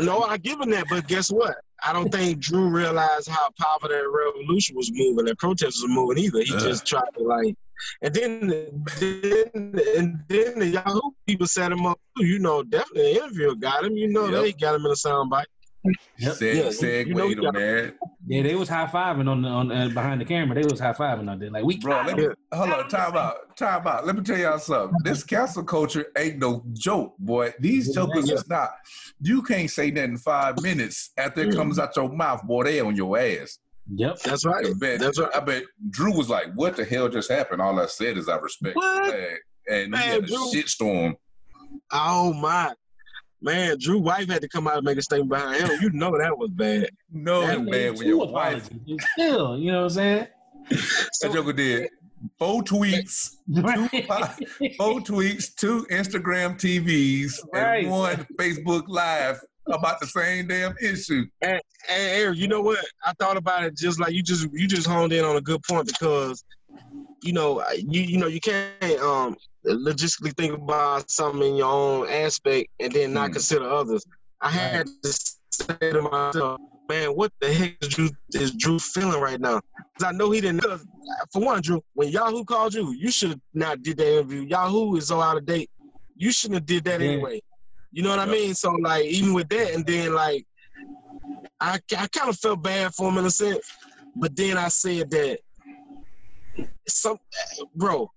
Speaker 3: No, I give him that, but guess what? I don't think Drew realized how powerful that revolution was moving, that protest was moving either. He
Speaker 2: Ugh.
Speaker 3: just tried to like, and then, then, and then the Yahoo people set him up. too. You know, definitely the interview got him. You know,
Speaker 2: Yep.
Speaker 3: they got him in a soundbite.
Speaker 1: Yep.
Speaker 2: Seg-
Speaker 3: Yeah,
Speaker 2: segued
Speaker 3: you know, we
Speaker 2: on that,
Speaker 1: Yeah, they was high fiving on the on uh, behind the camera. They was high fiving on there. Like we
Speaker 2: bro. Let me, hold on, time out, time out. Let me tell y'all something. This cancel culture ain't no joke, boy. These
Speaker 1: Yeah,
Speaker 2: jokers
Speaker 1: yeah.
Speaker 2: is not. You can't say that in five minutes after it comes out your mouth, boy. They on your ass.
Speaker 1: Yep.
Speaker 3: That's right.
Speaker 2: I bet,
Speaker 3: That's right.
Speaker 2: I bet Drew was like, "What the hell just happened?" All I said is, "I respect
Speaker 3: What?
Speaker 2: flag," and he had a
Speaker 3: Drew-
Speaker 2: shitstorm.
Speaker 3: Oh my, man, Drew wife had to come out and make a statement behind him. You know that was bad.
Speaker 2: No,
Speaker 3: That
Speaker 2: man,
Speaker 1: Made
Speaker 2: when your wife.
Speaker 1: Still, you know what I'm saying?
Speaker 2: so, that joker did. four tweets, two, four tweets, two Instagram TVs,
Speaker 1: Right.
Speaker 2: and one Facebook Live about the same damn issue.
Speaker 3: And, and Eric, you know what? I thought about it just like you just you just honed in on a good point because you know you you know you can't um logistically think about something in your own aspect and then not
Speaker 2: Hmm.
Speaker 3: consider others. I had to say to myself, man, what the heck is Drew is Drew feeling right now? Because I know he didn't. For one, Drew, when Yahoo called you, you should not did that interview. Yahoo is so out of date. You shouldn't have did that
Speaker 1: Yeah.
Speaker 3: anyway. You know what I mean? So like even with that, and then like I, I kind of felt bad for him in a sense, but then I said that some bro,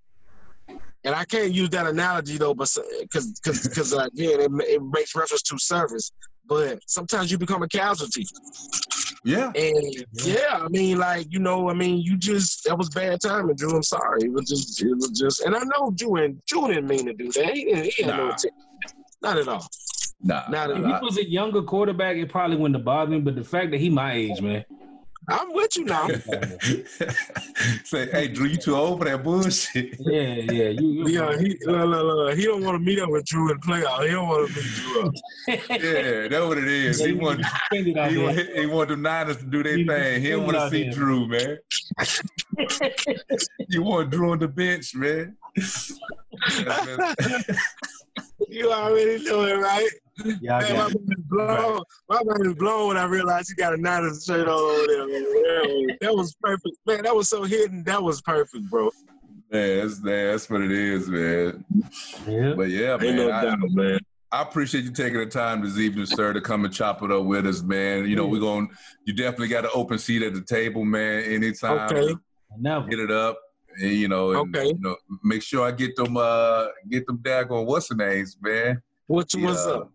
Speaker 3: and I can't use that analogy though, but because because because uh, again it, it makes reference to service, but sometimes you become a casualty,
Speaker 2: Yeah,
Speaker 3: and yeah, I mean like you know I mean you just that was bad timing, Drew. I'm sorry, it was just it was just, and I know Drew and Drew didn't mean to do that. He didn't, he had no
Speaker 2: Nah.
Speaker 3: intent, not at all,
Speaker 2: nah.
Speaker 3: not at
Speaker 1: If
Speaker 3: all.
Speaker 1: he was a younger quarterback, it probably wouldn't have bothered me. But the fact that he my age, man,
Speaker 3: I'm with you now. *laughs*
Speaker 2: Say, hey, Drew, you too old for that bullshit.
Speaker 1: yeah, yeah, you, you
Speaker 3: Yeah, he look, look, look, he don't want to meet up with Drew in the playoff. He don't want to meet Drew up. *laughs*
Speaker 2: yeah, that's what it is.
Speaker 1: Yeah,
Speaker 2: He
Speaker 1: you
Speaker 2: want,
Speaker 1: get suspended out
Speaker 2: he want,
Speaker 1: there.
Speaker 2: he want them Niners to do their thing. He don't want to see
Speaker 1: out
Speaker 2: Drew, man. *laughs* You want Drew on the bench, man.
Speaker 3: You already know it, right?
Speaker 1: Yeah,
Speaker 3: Man, my
Speaker 1: got
Speaker 3: mind is blown. My mind is blown when I realized he got a Niners shirt on over there. Man. That that was perfect. Man, that was so hidden. That was perfect, bro.
Speaker 2: Man, that's, that's what it is, man.
Speaker 1: yeah.
Speaker 2: But yeah,
Speaker 3: Ain't
Speaker 2: man,
Speaker 3: no
Speaker 2: I,
Speaker 3: man.
Speaker 2: I appreciate you taking the time this evening, sir, to come and chop it up with us, man. You know, we're going to, you definitely got an open seat at the table, man. Anytime,
Speaker 3: Okay.
Speaker 1: Never.
Speaker 2: get it up. And, you know, and,
Speaker 3: Okay.
Speaker 2: you know, make sure I get them, uh, get them daggone what's the names, man.
Speaker 3: What
Speaker 2: The,
Speaker 3: what's
Speaker 2: uh,
Speaker 3: up?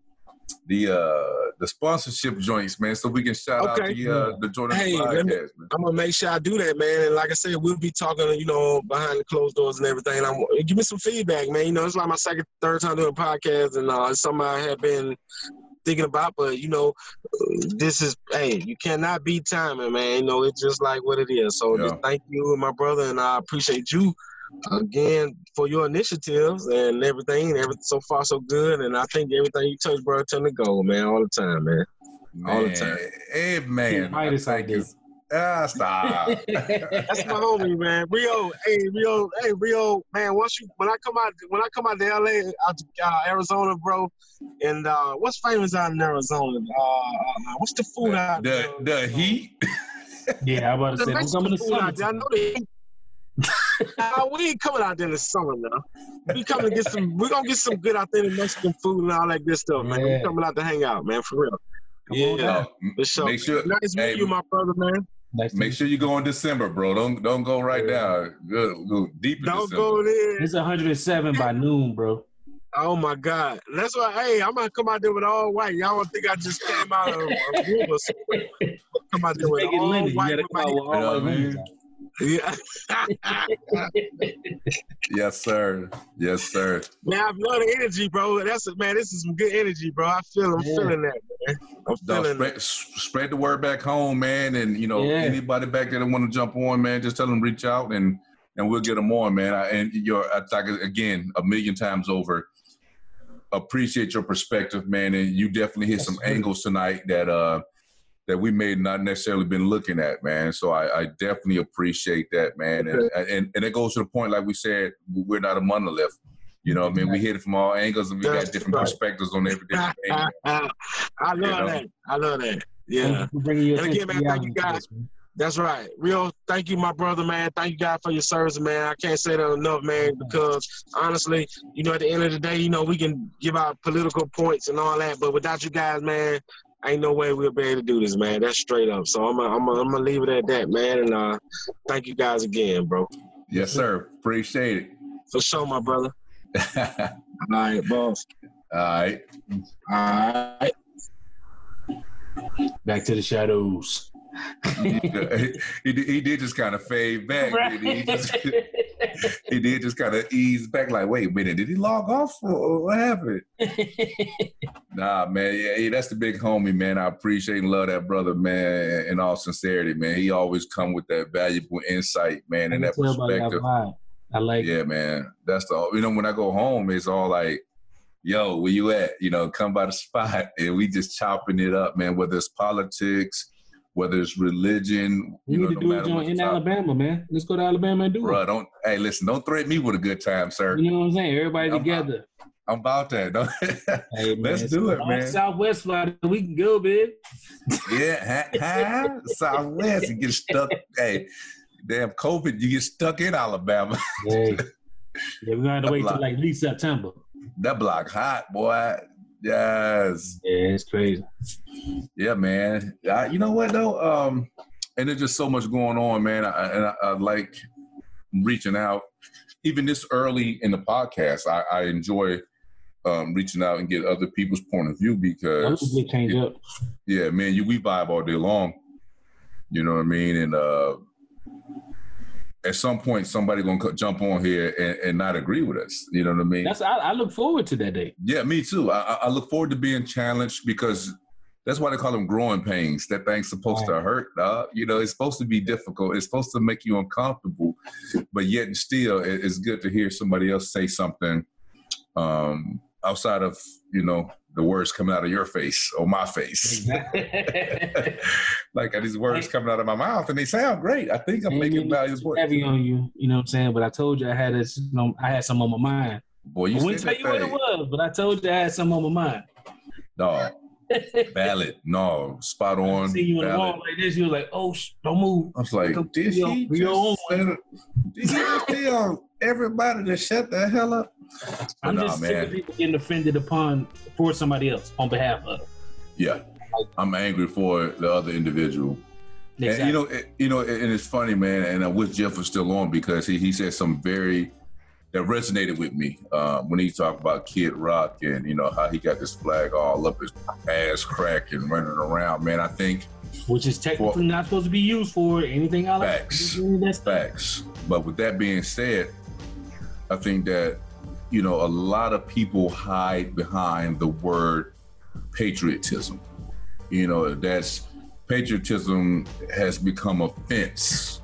Speaker 2: The uh, the sponsorship joints, man, so we can shout out the uh, the Jordan
Speaker 3: Hey,
Speaker 2: podcast,
Speaker 3: me-
Speaker 2: man.
Speaker 3: I'm gonna make sure I do that, man. And like I said, we'll be talking, you know, behind the closed doors and everything. I'm give me some feedback, man. You know, it's like my second, third time doing a podcast, and uh, it's something I have been thinking about. But you know, this is hey, you cannot beat timing, man. You know, it's just like what it is. So just
Speaker 2: Yeah.
Speaker 3: thank you, my brother, and I appreciate you again for your initiatives and everything. Everything so far so good, and I think everything you touch, bro, turn to gold, man, all the time, man. all the time.
Speaker 2: Hey, man.
Speaker 1: Midas out
Speaker 2: Thank you. Ah, stop. *laughs*
Speaker 3: That's my homie, man. Rio, hey Rio, hey Rio, man. Once you when I come out when I come out to LA, out to uh, Arizona, bro, and uh, what's famous out in Arizona? Uh, uh, what's the food out
Speaker 2: the
Speaker 3: there?
Speaker 2: the heat.
Speaker 1: yeah, I'm about to
Speaker 3: The
Speaker 1: say, don't
Speaker 3: Mexican
Speaker 1: come in the
Speaker 3: food out there. I
Speaker 1: summer.
Speaker 3: know they. Nah, we ain't coming out there in the summer now. We coming to get some. We gonna get some good authentic Mexican food and all that good stuff, man. We coming out to hang out, man, for real.
Speaker 1: Come
Speaker 3: Yeah,
Speaker 1: down.
Speaker 2: Uh,
Speaker 3: for sure.
Speaker 2: Make sure
Speaker 3: Nice meeting
Speaker 2: hey,
Speaker 3: you, my brother, man.
Speaker 1: Nice to
Speaker 2: make sure you go in December, bro. Don't don't go right now. Go, go deep in
Speaker 3: Don't
Speaker 2: December.
Speaker 3: go there.
Speaker 1: It's 107 by noon, bro.
Speaker 3: Oh my God! That's why. Hey, I'm gonna come out there with all white. Y'all don't think I just came out of a room or something. *laughs* Come out there with
Speaker 1: make
Speaker 3: all
Speaker 1: Lindy. You
Speaker 3: white.
Speaker 1: gotta
Speaker 3: with
Speaker 1: come out with all white
Speaker 2: mean?
Speaker 1: linens
Speaker 3: my- Yeah.
Speaker 2: Yes, sir. Yes, sir.
Speaker 3: man, I love the energy, bro. That's man. This is some good energy, bro. I feel. I'm
Speaker 1: Yeah.
Speaker 3: feeling that, man. I'm
Speaker 2: No,
Speaker 3: feeling
Speaker 2: spread,
Speaker 3: that.
Speaker 2: spread the word back home, man. And you know,
Speaker 1: Yeah.
Speaker 2: anybody back there that want to jump on, man, just tell them reach out and and we'll get them on, man. I, and your I talk again a million times over. Appreciate your perspective, man, and you definitely hit some
Speaker 1: Yes,
Speaker 2: angles tonight that uh that we may not necessarily been looking at, man. So I, I definitely appreciate that, man. And, and and it goes to the point, like we said, we're not a monolith. You know, what I mean, we hit it from all angles, and we got different
Speaker 3: right.
Speaker 2: perspectives on every different *laughs* thing.
Speaker 3: I love
Speaker 2: You know?
Speaker 3: that. I love that. Yeah.
Speaker 1: you for bringing your
Speaker 3: And again, man, thank you, guys.
Speaker 1: to this, man.
Speaker 3: That's right. Real, thank you, my brother, man. Thank you, God, for your service, man. I can't say that enough, man, because honestly, you know, at the end of the day, you know, we can give out political points and all that, but without you guys, man, ain't no way we'll be able to do this, man. That's straight up. So I'm gonna I'm gonna I'm gonna leave it at that, man. And uh, thank you guys again, bro.
Speaker 2: Yes, sir. Appreciate it.
Speaker 3: For sure, my brother. *laughs* All right, boss.
Speaker 2: All right.
Speaker 3: All right.
Speaker 1: Back to the shadows. *laughs*
Speaker 2: he, did, he did just kind of fade back.
Speaker 1: Right. *laughs*
Speaker 2: He, did just kind of ease back, like, wait a minute, did he log off or what happened? *laughs* Nah, man, yeah, yeah, that's the big homie, man. I appreciate and love that brother, man. In all sincerity, man, he always come with that valuable insight, man, and that perspective.
Speaker 1: I like it.
Speaker 2: Yeah, man. That's the you know when I go home, it's all like, "Yo, where you at?" You know, come by the spot, and we just chopping it up, man. Whether it's politics, whether it's religion,
Speaker 1: We
Speaker 2: you know,
Speaker 1: need to
Speaker 2: no
Speaker 1: do joint in. Alabama, man. Let's go to Alabama and do
Speaker 2: Bruh,
Speaker 1: it.
Speaker 2: don't hey, listen, don't threaten me with a good time, sir.
Speaker 1: You know what I'm saying? Everybody
Speaker 2: I'm-
Speaker 1: together.
Speaker 2: I'm about that. *laughs*
Speaker 1: Hey, man,
Speaker 2: Let's do it, man.
Speaker 1: Southwest Florida, we can go, big.
Speaker 2: yeah, ha, ha, *laughs* Southwest, you get stuck. hey, damn COVID, you get stuck in Alabama.
Speaker 1: Hey. *laughs* Yeah, we're gonna have to wait till like at least September.
Speaker 2: that block hot, boy. Yes.
Speaker 1: Yeah, it's crazy.
Speaker 2: Yeah, man. I, you know what though? Um, and there's just so much going on, man. I, and I, I like reaching out, even this early in the podcast. I, I enjoy um, reaching out and get other people's point of view because,
Speaker 1: change up.
Speaker 2: yeah, man, you we vibe all day long. You know what I mean? And uh, at some point, somebody gonna jump on here and, and not agree with us. You know what I mean?
Speaker 1: That's I, I look forward to that day.
Speaker 2: Yeah, me too. I, I- look forward to being challenged because that's why they call them growing pains. That thing's supposed to hurt, dog. You know, it's supposed to be difficult. It's supposed to make you uncomfortable, but yet and still, it- it's good to hear somebody else say something um, outside of you know the words coming out of your face or my face. *laughs* *laughs* like these words coming out of my mouth, and they sound great. I think I'm making mm-hmm. valuable.
Speaker 1: heavy on you, you know what I'm saying? But I told you I had this, you know, I had some on my mind.
Speaker 2: Boy,
Speaker 1: I
Speaker 2: you
Speaker 1: wouldn't tell you what it was, but I told you I had some on my mind.
Speaker 2: No, *laughs* valid. No, spot on.
Speaker 1: see you in the wall like this, you was like, oh, sh- don't move.
Speaker 2: I was like, did he
Speaker 1: to your own
Speaker 2: just, set- did he just tell everybody to shut the hell up?
Speaker 1: I'm
Speaker 2: Nah,
Speaker 1: just sick
Speaker 2: man.
Speaker 1: of people getting offended upon for somebody else on behalf of.
Speaker 2: Yeah, I'm angry for the other individual. And you know, it, you know, and it's funny, man. And I wish Jeff was still on because he, he said some very that resonated with me um, when he talked about Kid Rock and you know how he got this flag all up his ass crack and running around. Man, I think
Speaker 1: which is technically not supposed to be used for anything else.
Speaker 2: Facts.
Speaker 1: That's
Speaker 2: facts. But with that being said, I think that you know a lot of people hide behind the word patriotism. You know, that's patriotism has become a fence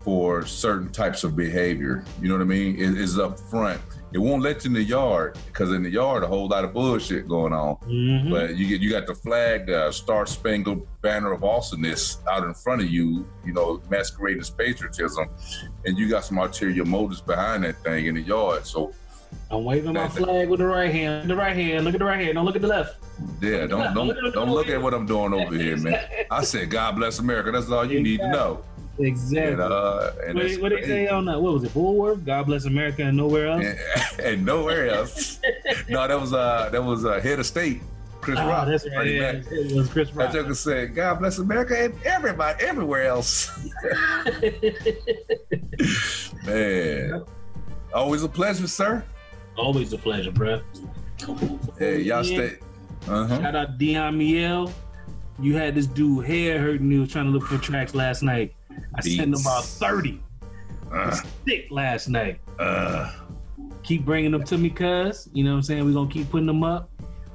Speaker 2: for certain types of behavior. You know what I mean? It is up front. It won't let you in the yard because in the yard a whole lot of bullshit going on.
Speaker 1: Mhm.
Speaker 2: But you get you got the flag, uh, Star Spangled Banner of Awesomeness out in front of you, you know, masquerading as patriotism, and you got some ulterior motives behind that thing in the yard. So
Speaker 1: I'm waving my flag with the right hand. The right hand. Look at the right hand. Don't look at the left.
Speaker 2: yeah, don't don't don't look at what I'm doing over here, man. I said, God bless America. That's all you need to know.
Speaker 1: Exactly.
Speaker 2: And, uh, and,
Speaker 1: what did what they say on that? What was it? Bulwark? God bless America and nowhere else.
Speaker 2: and, *laughs* and nowhere else. *laughs* no, that was uh that was uh, head of state, Chris
Speaker 1: Oh,
Speaker 2: Rock.
Speaker 1: that's right. Yeah, it was Chris Rock.
Speaker 2: That joker said, God bless America and everybody everywhere else. *laughs* Man. Always a pleasure, sir.
Speaker 1: Always a pleasure, bro.
Speaker 2: Hey, y'all stay. Uh-huh.
Speaker 1: Shout out Dion Miel. You had this dude hair hurting. He was trying to look for tracks last night. I sent him
Speaker 2: Beats.
Speaker 1: about 30.
Speaker 2: Uh,
Speaker 1: Sick last night.
Speaker 2: uh,
Speaker 1: Keep bringing them to me, cuz. You know what I'm saying? We're going to keep putting them up.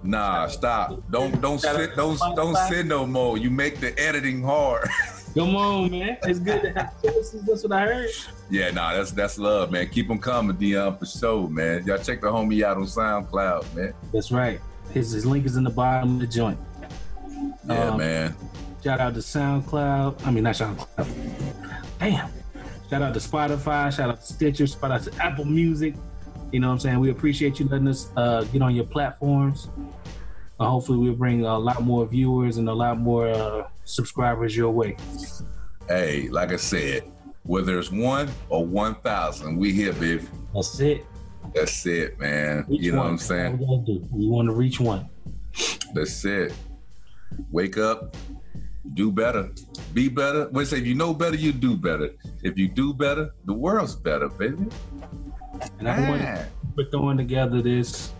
Speaker 2: nah, stop. Don't don't sit don't don't send no more. You make the editing hard. *laughs*
Speaker 1: Come on, man. It's good to have choices. That's what I heard.
Speaker 2: yeah, nah, that's that's love, man. Keep them coming, Dion, for sure, man. Y'all check the homie out on SoundCloud, man.
Speaker 1: That's right. His, his link is in the bottom of the joint.
Speaker 2: Yeah,
Speaker 1: Um,
Speaker 2: man.
Speaker 1: Shout out to SoundCloud. I mean, not SoundCloud. Damn. Shout out to Spotify. Shout out to Stitcher. Shout out to Apple Music. You know what I'm saying? We appreciate you letting us uh, get on your platforms. Uh, hopefully, we'll bring a lot more viewers and a lot more uh, subscribers your way.
Speaker 2: Hey, like I said, whether it's one or one thousand, we here, baby.
Speaker 1: That's it.
Speaker 2: That's it, man.
Speaker 1: Reach
Speaker 2: you know
Speaker 1: one.
Speaker 2: what I'm saying?
Speaker 1: What we. We want to reach one.
Speaker 2: That's it. Wake up, do better, be better. When I say if you know better, you do better. If you do better, the world's better, baby.
Speaker 1: And I want
Speaker 2: Ah.
Speaker 1: we're throwing together this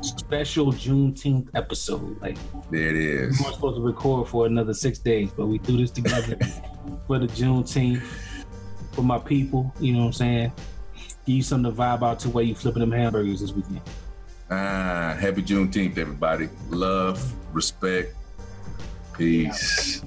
Speaker 1: special Juneteenth episode. Like
Speaker 2: there it is.
Speaker 1: we weren't supposed to record for another six days, but we threw this together *laughs* for the Juneteenth for my people. You know what I'm saying? Give you something to vibe out to while you flipping them hamburgers this weekend.
Speaker 2: Ah, happy Juneteenth, everybody. Love, respect, Peace.